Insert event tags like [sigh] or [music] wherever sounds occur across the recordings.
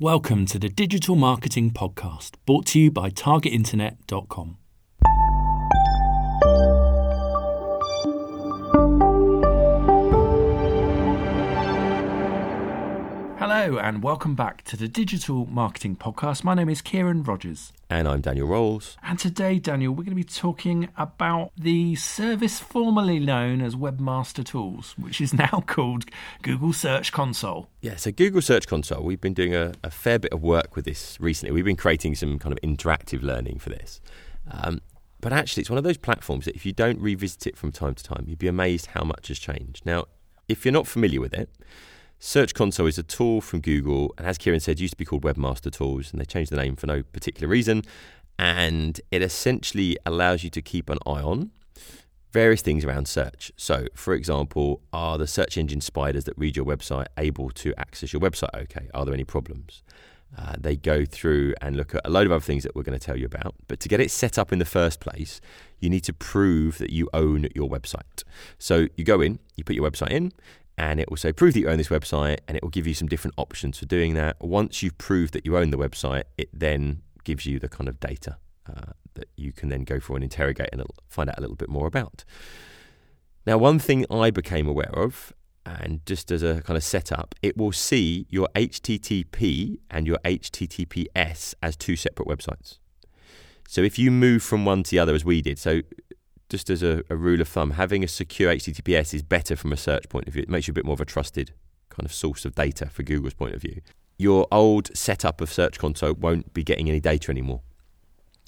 Welcome to the Digital Marketing Podcast, brought to you by TargetInternet.com. Hello, and welcome back to the Digital Marketing Podcast. My name is Ciaran Rogers. And I'm Daniel Rolls. And today, Daniel, we're going to be talking about the service formerly known as Webmaster Tools, which is [laughs] now called Google Search Console. Yeah, so Google Search Console, we've been doing a, a fair bit of work with this recently. We've been creating some kind of interactive learning for this. Um, but actually, it's one of those platforms that if you don't revisit it from time to time, you'd be amazed how much has changed. Now, if you're not familiar with it, Search Console is a tool from Google, and as Ciaran said, used to be called Webmaster Tools, and they changed the name for no particular reason. And it essentially allows you to keep an eye on various things around search. So, for example, are the search engine spiders that read your website able to access your website okay? Are there any problems? Uh, they go through and look at a load of other things that we're going to tell you about. But to get it set up in the first place, you need to prove that you own your website. So you go in, you put your website in, and it will say prove that you own this website and it will give you some different options for doing that. Once you've proved that you own the website it then gives you the kind of data uh, that you can then go for and interrogate and find out a little bit more about. Now one thing i became aware of and just as a kind of setup it will see your http and your https as two separate websites. So if you move from one to the other as we did so just as a, a, rule of thumb, having a secure HTTPS is better from a search point of view. It makes you a bit more of a trusted kind of source of data for Google's point of view. Your old setup of Search Console won't be getting any data anymore.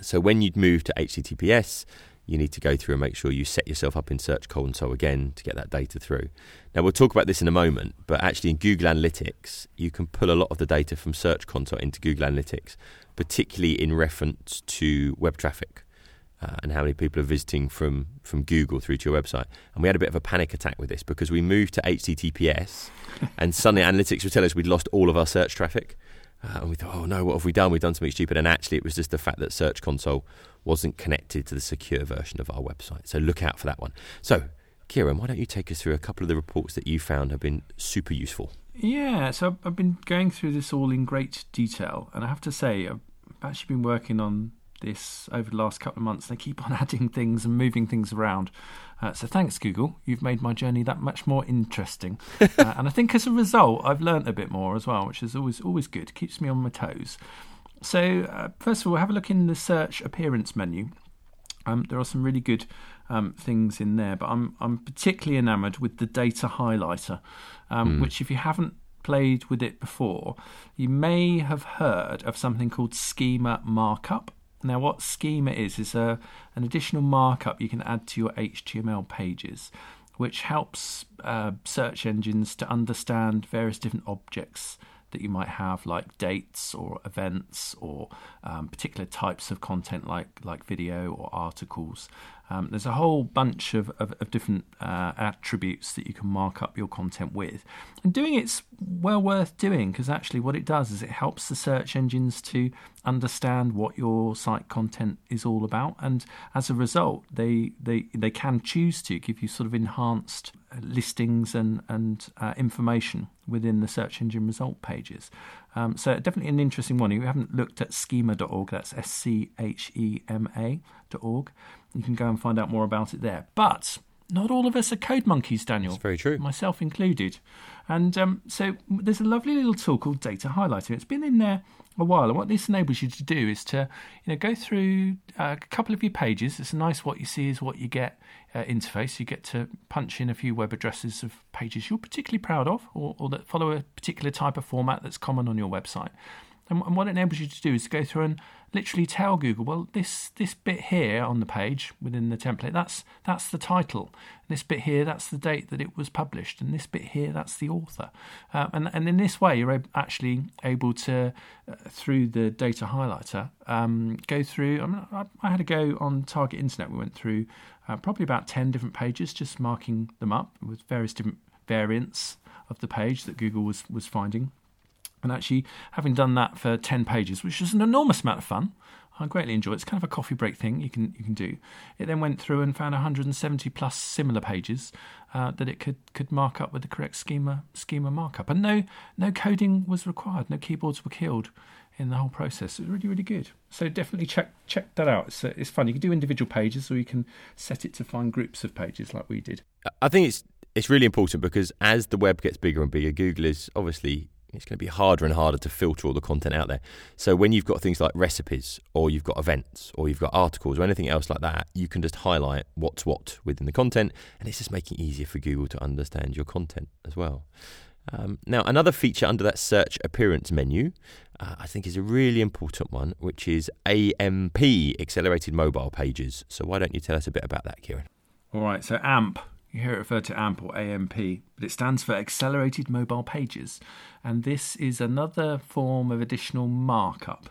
So when you'd move to HTTPS, you need to go through and make sure you set yourself up in Search Console again to get that data through. Now, we'll talk about this in a moment, but actually, in Google Analytics, you can pull a lot of the data from Search Console into Google Analytics, particularly in reference to web traffic uh, and how many people are visiting from, from Google through to your website. And we had a bit of a panic attack with this because we moved to HTTPS [laughs] and suddenly analytics would tell us we'd lost all of our search traffic. Uh, and we thought, oh no, what have we done? We've done something stupid. And actually, it was just the fact that Search Console wasn't connected to the secure version of our website. So look out for that one. So, Ciaran, why don't you take us through a couple of the reports that you found have been super useful? Yeah, so I've been going through this all in great detail. And I have to say, I've actually been working on this over the last couple of months. They keep [laughs] on adding things and moving things around. Uh, so thanks, Google. You've made my journey that much more interesting. [laughs] uh, and I think as a result, I've learnt a bit more as well, which is always always good. Keeps me on my toes. So uh, first of all, have a look in the search appearance menu. Um, there are some really good um, things in there, but I'm I'm particularly enamoured with the data highlighter, um, mm. which if you haven't played with it before, you may have heard of something called schema markup. Now, what schema is is a an additional markup you can add to your HTML pages, which helps uh, search engines to understand various different objects that you might have, like dates or events or um, particular types of content, like like video or articles. Um, there's a whole bunch of, of, of different uh, attributes that you can mark up your content with. And doing it's well worth doing because actually, what it does is it helps the search engines to understand what your site content is all about. And as a result, they, they, they can choose to give you sort of enhanced listings and, and uh, information within the search engine result pages. Um, so definitely an interesting one. If you haven't looked at schema.org, that's S C H E M A.org, you can go and find out more about it there. But not all of us are code monkeys, Daniel. That's very true. Myself included. And um, so there's a lovely little tool called Data Highlighter. It's been in there a while, and what this enables you to do is to you know go through uh, a couple of your pages. It's a nice what you see is what you get uh, interface. You get to punch in a few web addresses of pages you're particularly proud of, or, or that follow a particular type of format that's common on your website. And, and what it enables you to do is to go through and literally tell Google, well, this this bit here on the page within the template, that's that's the title. And this bit here, that's the date that it was published, and this bit here, that's the author. Uh, and and in this way, you're actually able to, uh, through the data highlighter, um, go through. I, mean, I, I, had a go on Target Internet. We went through uh, probably about ten different pages, just marking them up with various different variants of the page that Google was was finding. And actually, having done that for 10 pages, which was an enormous amount of fun, I greatly enjoyed. It's kind of a coffee break thing you can you can do. It then went through and found 170 plus similar pages uh, that it could could mark up with the correct schema schema markup, and no no coding was required. No keyboards were killed in the whole process. It was really really good. So definitely check check that out. It's uh, it's fun. You can do individual pages, or you can set it to find groups of pages like we did. I think it's it's really important because as the web gets bigger and bigger, Google is obviously it's going to be harder and harder to filter all the content out there. So when you've got things like recipes or you've got events or you've got articles or anything else like that, you can just highlight what's what within the content and it's just making it easier for Google to understand your content as well. Um, now, another feature under that search appearance menu, uh, I think is a really important one, which is AMP, Accelerated Mobile Pages. So why don't you tell us a bit about that, Ciaran? All right, so AMP you hear it referred to AMP or AMP, but it stands for Accelerated Mobile Pages. And this is another form of additional markup,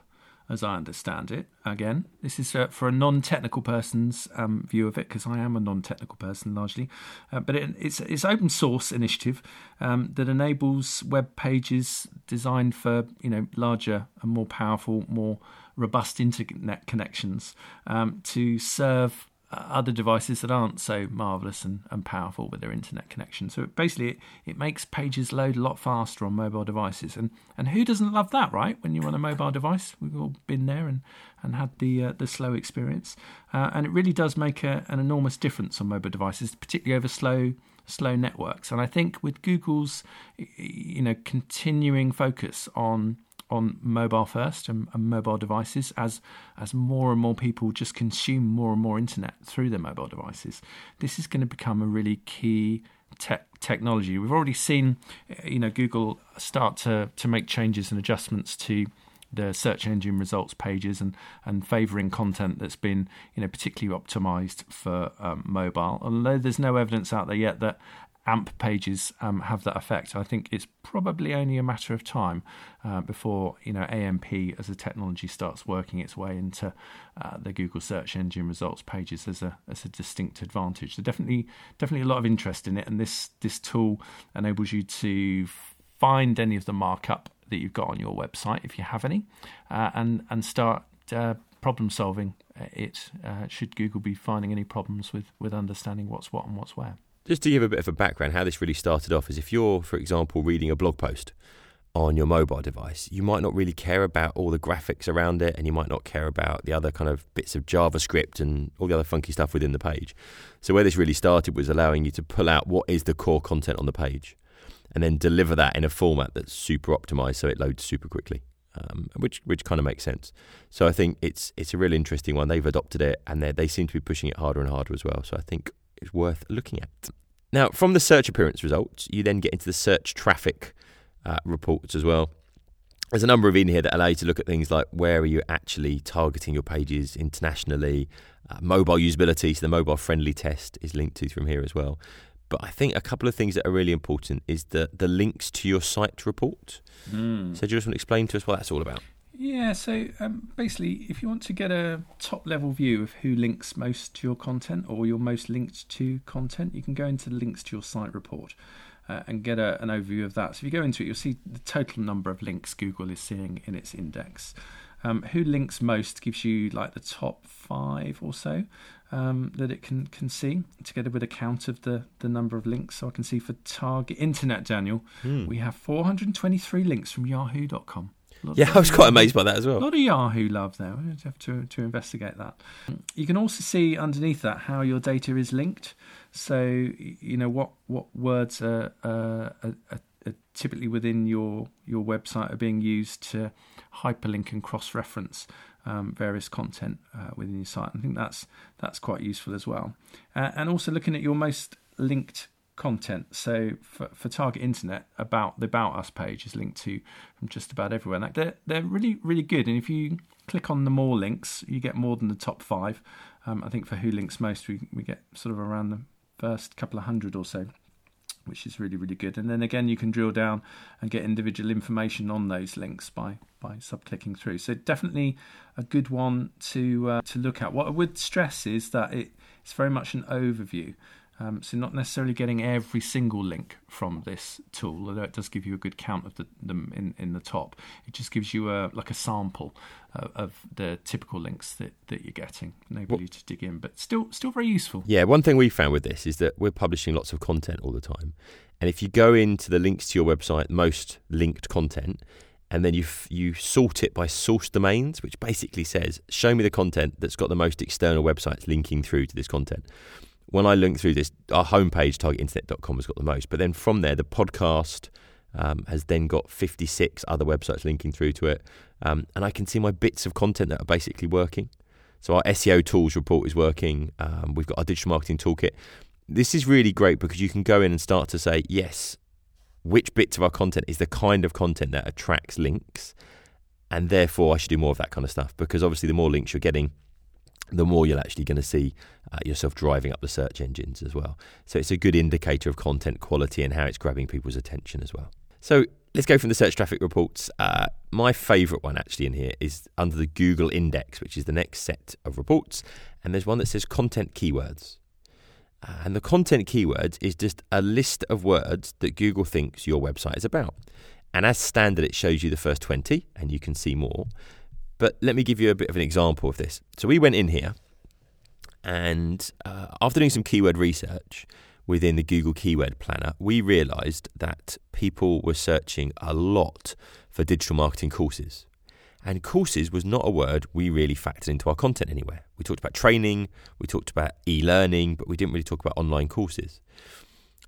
as I understand it. Again, this is uh, for a non technical person's um, view of it, because I am a non technical person largely. Uh, but it, it's it's open source initiative um, that enables web pages designed for you know larger and more powerful, more robust internet connections um, to serve other devices that aren't so marvelous and, and powerful with their internet connection. So basically, it, it makes pages load a lot faster on mobile devices. And, and who doesn't love that, right? When you're on a mobile device, we've all been there and, and had the uh, the slow experience. Uh, and it really does make a, an enormous difference on mobile devices, particularly over slow slow networks. And I think with Google's you know continuing focus on on mobile first and, and, mobile devices as as more and more people just consume more and more internet through their mobile devices. This is going to become a really key tech technology. We've already seen, you know, Google start to to make changes and adjustments to the search engine results pages and and favouring content that's been you know particularly optimized for um, mobile. Although there's no evidence out there yet that AMP pages um, have that effect. I think it's probably only a matter of time uh, before you know AMP as a technology starts working its way into uh, the Google search engine results pages as a as a distinct advantage. So definitely definitely a lot of interest in it, and this this tool enables you to find any of the markup that you've got on your website if you have any, uh, and and start. Uh, problem solving it uh, should Google be finding any problems with with understanding what's what and what's where. Just to give a bit of a background, how this really started off is if you're, for example, reading a blog post on your mobile device, you might not really care about all the graphics around it and you might not care about the other kind of bits of JavaScript and all the other funky stuff within the page. So, where this really started was allowing you to pull out what is the core content on the page and then deliver that in a format that's super optimized so it loads super quickly. Um, which which kind of makes sense. So I think it's it's a really interesting one. They've adopted it, and they they seem to be pushing it harder and harder as well. So I think is worth looking at. Now, from the search appearance results, you then get into the search traffic uh, reports as well. There's a number of in here that allow you to look at things like where are you actually targeting your pages internationally, uh, mobile usability, so the mobile friendly test is linked to from here as well. But I think a couple of things that are really important is the the links to your site report. Mm. So, do you just want to explain to us what that's all about? Yeah, so um, basically, if you want to get a top level view of who links most to your content or your most linked to content, you can go into the links to your site report uh, and get a, an overview of that. So if you go into it, you'll see the total number of links Google is seeing in its index. Um, who links most gives you like the top five or so um, that it can, can see, together with a count of the, the number of links. So I can see for target internet, Daniel, hmm. we have 423 links from yahoo.com yeah, I was quite amazed by that as well. A lot of Yahoo love there. We have to to investigate that. You can also see underneath that how your data is linked. So you know what what words are, are, are, are typically within your your website are being used to hyperlink and cross reference um, various content uh, within your site. I think that's that's quite useful as well. Uh, and also looking at your most linked content. So for, for Target Internet, about the About Us page is linked to from just about everywhere. And they're they're really really good. And if you click on the more links, you get more than the top five. Um, I think for who links most, we we get sort of around the first couple of hundred or so. Which is really, really good. And then again, you can drill down and get individual information on those links by by sub clicking through. So definitely a good one to uh, to look at. What I would stress is that it, it's very much an overview. Um, so not necessarily getting every single link from this tool, although it does give you a good count of the, them in, in the top. It just gives you a like a sample uh, of the typical links that, that you're getting, enable well, you to dig in, but still still very useful. Yeah, one thing we found with this is that we're publishing lots of content all the time, and if you go into the links to your website, most linked content, and then you f- you sort it by source domains, which basically says, show me the content that's got the most external websites linking through to this content. When I link through this, our homepage, targetinternet.com, has got the most. But then from there, the podcast um, has then got 56 other websites linking through to it. Um, and I can see my bits of content that are basically working. So our SEO tools report is working. Um, we've got our digital marketing toolkit. This is really great because you can go in and start to say, yes, which bits of our content is the kind of content that attracts links, and therefore I should do more of that kind of stuff because obviously the more links you're getting, the more you're actually going to see uh, yourself driving up the search engines as well. So it's a good indicator of content quality and how it's grabbing people's attention as well. So let's go from the search traffic reports. Uh, my favourite one actually in here is under the Google Index, which is the next set of reports, and there's one that says content keywords. And the content keywords is just a list of words that Google thinks your website is about. And as standard, it shows you the first 20, and you can see more. But let me give you a bit of an example of this. So we went in here, and uh, after doing some keyword research within the Google Keyword Planner, we realized that people were searching a lot for digital marketing courses. And courses was not a word we really factored into our content anywhere. We talked about training, we talked about e learning, but we didn't really talk about online courses.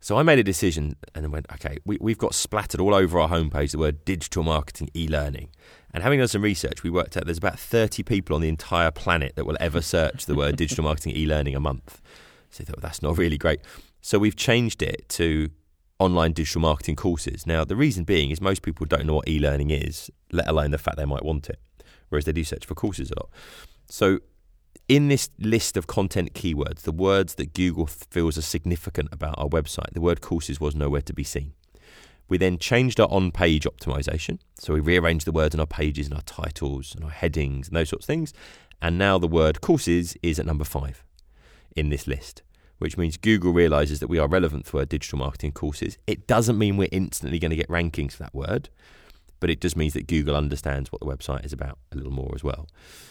So I made a decision and went, okay, we, we've got splattered all over our homepage the word digital marketing e learning. And having done some research, we worked out there's about 30 people on the entire planet that will ever search the word digital marketing e learning a month. So I thought, that's not really great. So we've changed it to online digital marketing courses. Now, the reason being is most people don't know what e learning is, let alone the fact they might want it, whereas they do search for courses a lot. So, in this list of content keywords, the words that Google feels are significant about our website, the word courses was nowhere to be seen. We then changed our on page optimization. So we rearranged the words in our pages and our titles and our headings and those sorts of things. And now the word courses is at number five in this list which means Google realizes that we are relevant for our digital marketing courses. It doesn't mean we're instantly going to get rankings for that word, but it just means that Google understands what the website is about a little more as well.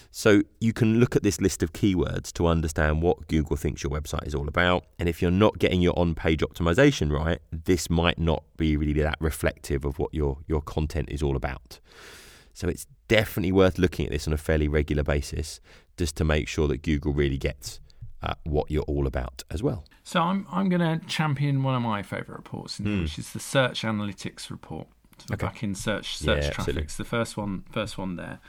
So you can look at this list of keywords to understand what Google thinks your website is all about. And if you're not getting your on page optimization right, this might not be really that reflective of what your, your content is all about. So it's definitely worth looking at this on a fairly regular basis just to make sure that Google really gets uh, what you're all about as well. So I'm I'm going to champion one of my favourite reports, mm. which is the Search Analytics report. Okay. back in search search yeah, traffic. It's the first one first one there.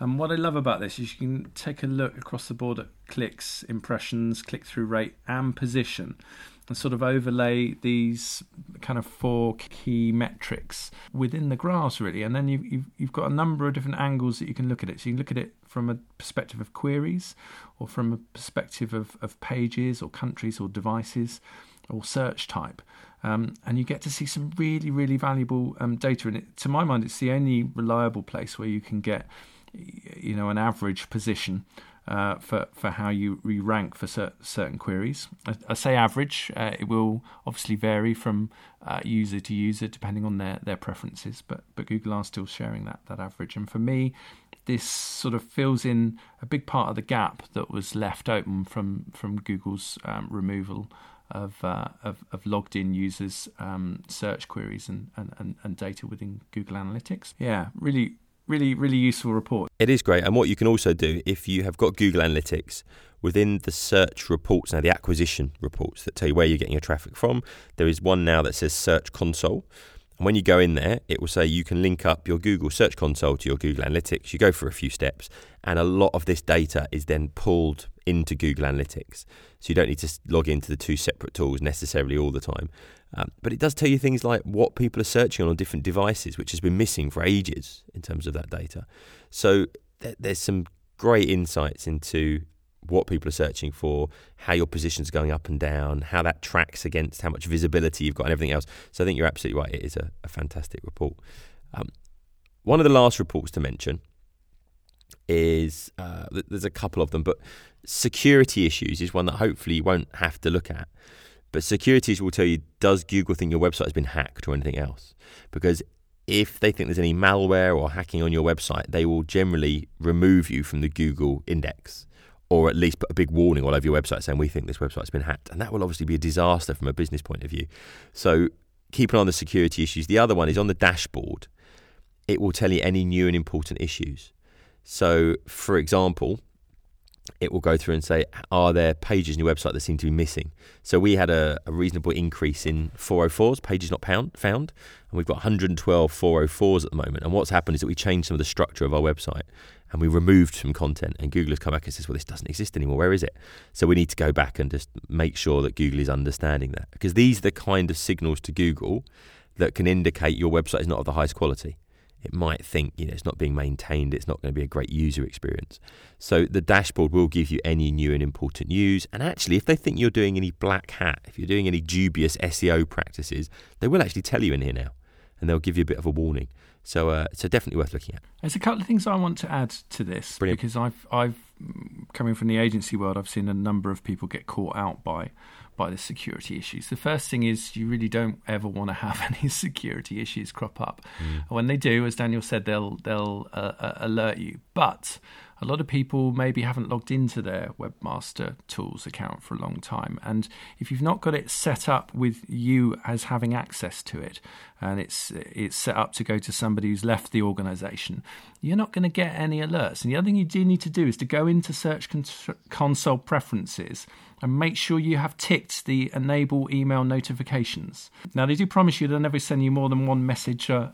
And what I love about this is you can take a look across the board at clicks, impressions, click through rate, and position and sort of overlay these kind of four key metrics within the graphs really and then you've, you've, you've got a number of different angles that you can look at it so you can look at it from a perspective of queries or from a perspective of, of pages or countries or devices or search type um, and you get to see some really really valuable um, data in it to my mind it's the only reliable place where you can get you know an average position uh, for for how you re rank for cer- certain queries. I, I say average; uh, it will obviously vary from uh, user to user depending on their, their preferences. But but Google are still sharing that that average. And for me, this sort of fills in a big part of the gap that was left open from from Google's um, removal. Of, uh, of, of logged in users' um, search queries and, and, and data within Google Analytics. Yeah, really really, really useful report. It is great. And what you can also do if you have got Google Analytics within the search reports, now the acquisition reports that tell you where you're getting your traffic from, there is one now that says Search Console. When you go in there, it will say you can link up your Google Search Console to your Google Analytics. You go for a few steps, and a lot of this data is then pulled into Google Analytics. So you don't need to log into the two separate tools necessarily all the time. Um, but it does tell you things like what people are searching on on different devices, which has been missing for ages in terms of that data. So th- there's some great insights into what people are searching for, how your position's going up and down, how that tracks against how much visibility you've got, and everything else. So I think you're absolutely right. It is a, a fantastic report. Um, one of the last reports to mention is uh, there's a couple of them, but security issues is one that hopefully you won't have to look at But securities will tell you does Google think your website has been hacked or anything else? Because if they think there's any malware or hacking on your website, they will generally remove you from the Google index or at least put a big warning all over your website saying we think this website's been hacked. And that will obviously be a disaster from a business point of view. So keep an eye on the security issues. The other one is on the dashboard, it will tell you any new and important issues. So, for example, it will go through and say, are there pages in your website that seem to be missing? So we had a, a reasonable increase in 404s, pages not pound, found, and we've got 112 404s at the moment. And what's happened is that we changed some of the structure of our website and we removed some content. And Google has come back and says, well, this doesn't exist anymore. Where is it? So we need to go back and just make sure that Google is understanding that because these are the kind of signals to Google that can indicate your website is not of the highest quality it might think you know it's not being maintained it's not going to be a great user experience. So the dashboard will give you any new and important news and actually if they think you're doing any black hat if you're doing any dubious SEO practices they will actually tell you in here now and they'll give you a bit of a warning. So uh, so definitely worth looking at. There's a couple of things I want to add to this Brilliant. because I've I've coming from the agency world I've seen a number of people get caught out by by the security issues. The first thing is you really don't ever want to have [laughs] any security issues crop up. Mm. When they do, as Daniel said, they'll they'll uh, uh, alert you. But a lot of people maybe haven't logged into their Webmaster Tools account for a long time, and if you've not got it set up with you as having access to it, and it's it's set up to go to somebody who's left the organisation, you're not going to get any alerts. And the other thing you do need to do is to go into Search Console preferences and make sure you have ticked the enable email notifications. Now, they do promise you they'll never send you more than one message a,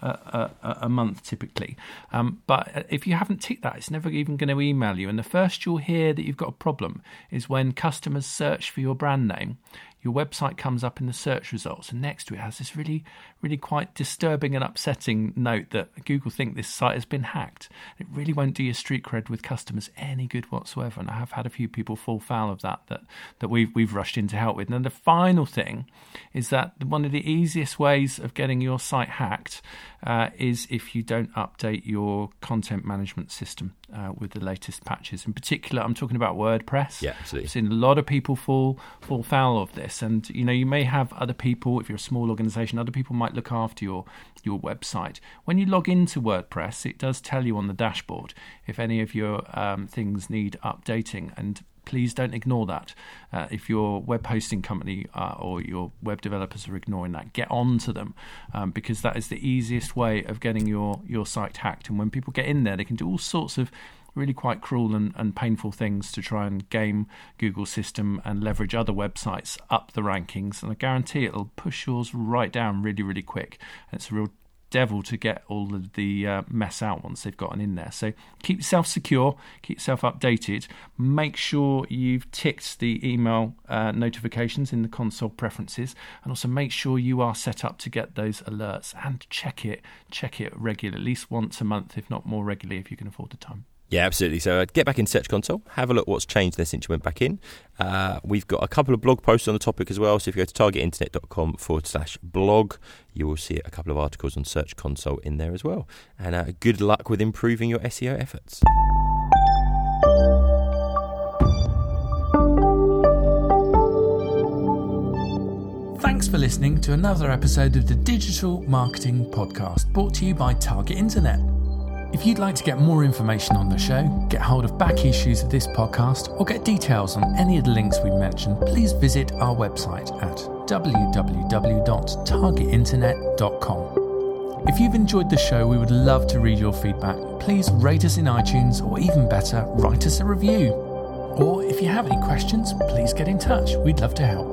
a, a, a month typically. Um, but if you haven't ticked that, it's never even going to email you. And the first you'll hear that you've got a problem is when customers search for your brand name your website comes up in the search results, and next to it has this really, really quite disturbing and upsetting note that Google think this site has been hacked. It really won't do your street cred with customers any good whatsoever, and I have had a few people fall foul of that that that we've we've rushed in to help with. And the final thing is that one of the easiest ways of getting your site hacked uh, is if you don't update your content management system uh, with the latest patches. In particular, I'm talking about WordPress. Yeah, absolutely. I've seen a lot of people fall fall foul of this, and you know you may have other people. If you're a small organisation, other people might look after your your website. When you log into WordPress, it does tell you on the dashboard if any of your um, things need updating, and please don't ignore that. Uh, if your web hosting company uh, or your web developers are ignoring that, get on to them um, because that is the easiest way of getting your, your site hacked. And when people get in there, they can do all sorts of really quite cruel and, and painful things to try and game Google's system and leverage other websites up the rankings. And I guarantee it'll push yours right down really, really quick. And it's a real devil to get all of the uh, mess out once they've gotten in there. So keep yourself secure, keep yourself updated. Make sure you've ticked the email uh, notifications in the console preferences, and also make sure you are set up to get those alerts and check it, check it regularly, at least once a month, if not more regularly, if you can afford the time. Yeah, absolutely. So uh, get back in Search Console, have a look what's changed there since you went back in. Uh, we've got a couple of blog posts on the topic as well. So if you go to targetinternet.com forward slash blog, you will see a couple of articles on Search Console in there as well. And uh, good luck with improving your SEO efforts. Thanks for listening to another episode of the Digital Marketing Podcast brought to you by Target Internet. If you'd like to get more information on the show, get hold of back issues of this podcast, or get details on any of the links we mentioned, please visit our website at www.targetinternet.com. If you've enjoyed the show, we would love to read your feedback. Please rate us in iTunes, or even better, write us a review. Or if you have any questions, please get in touch. We'd love to help.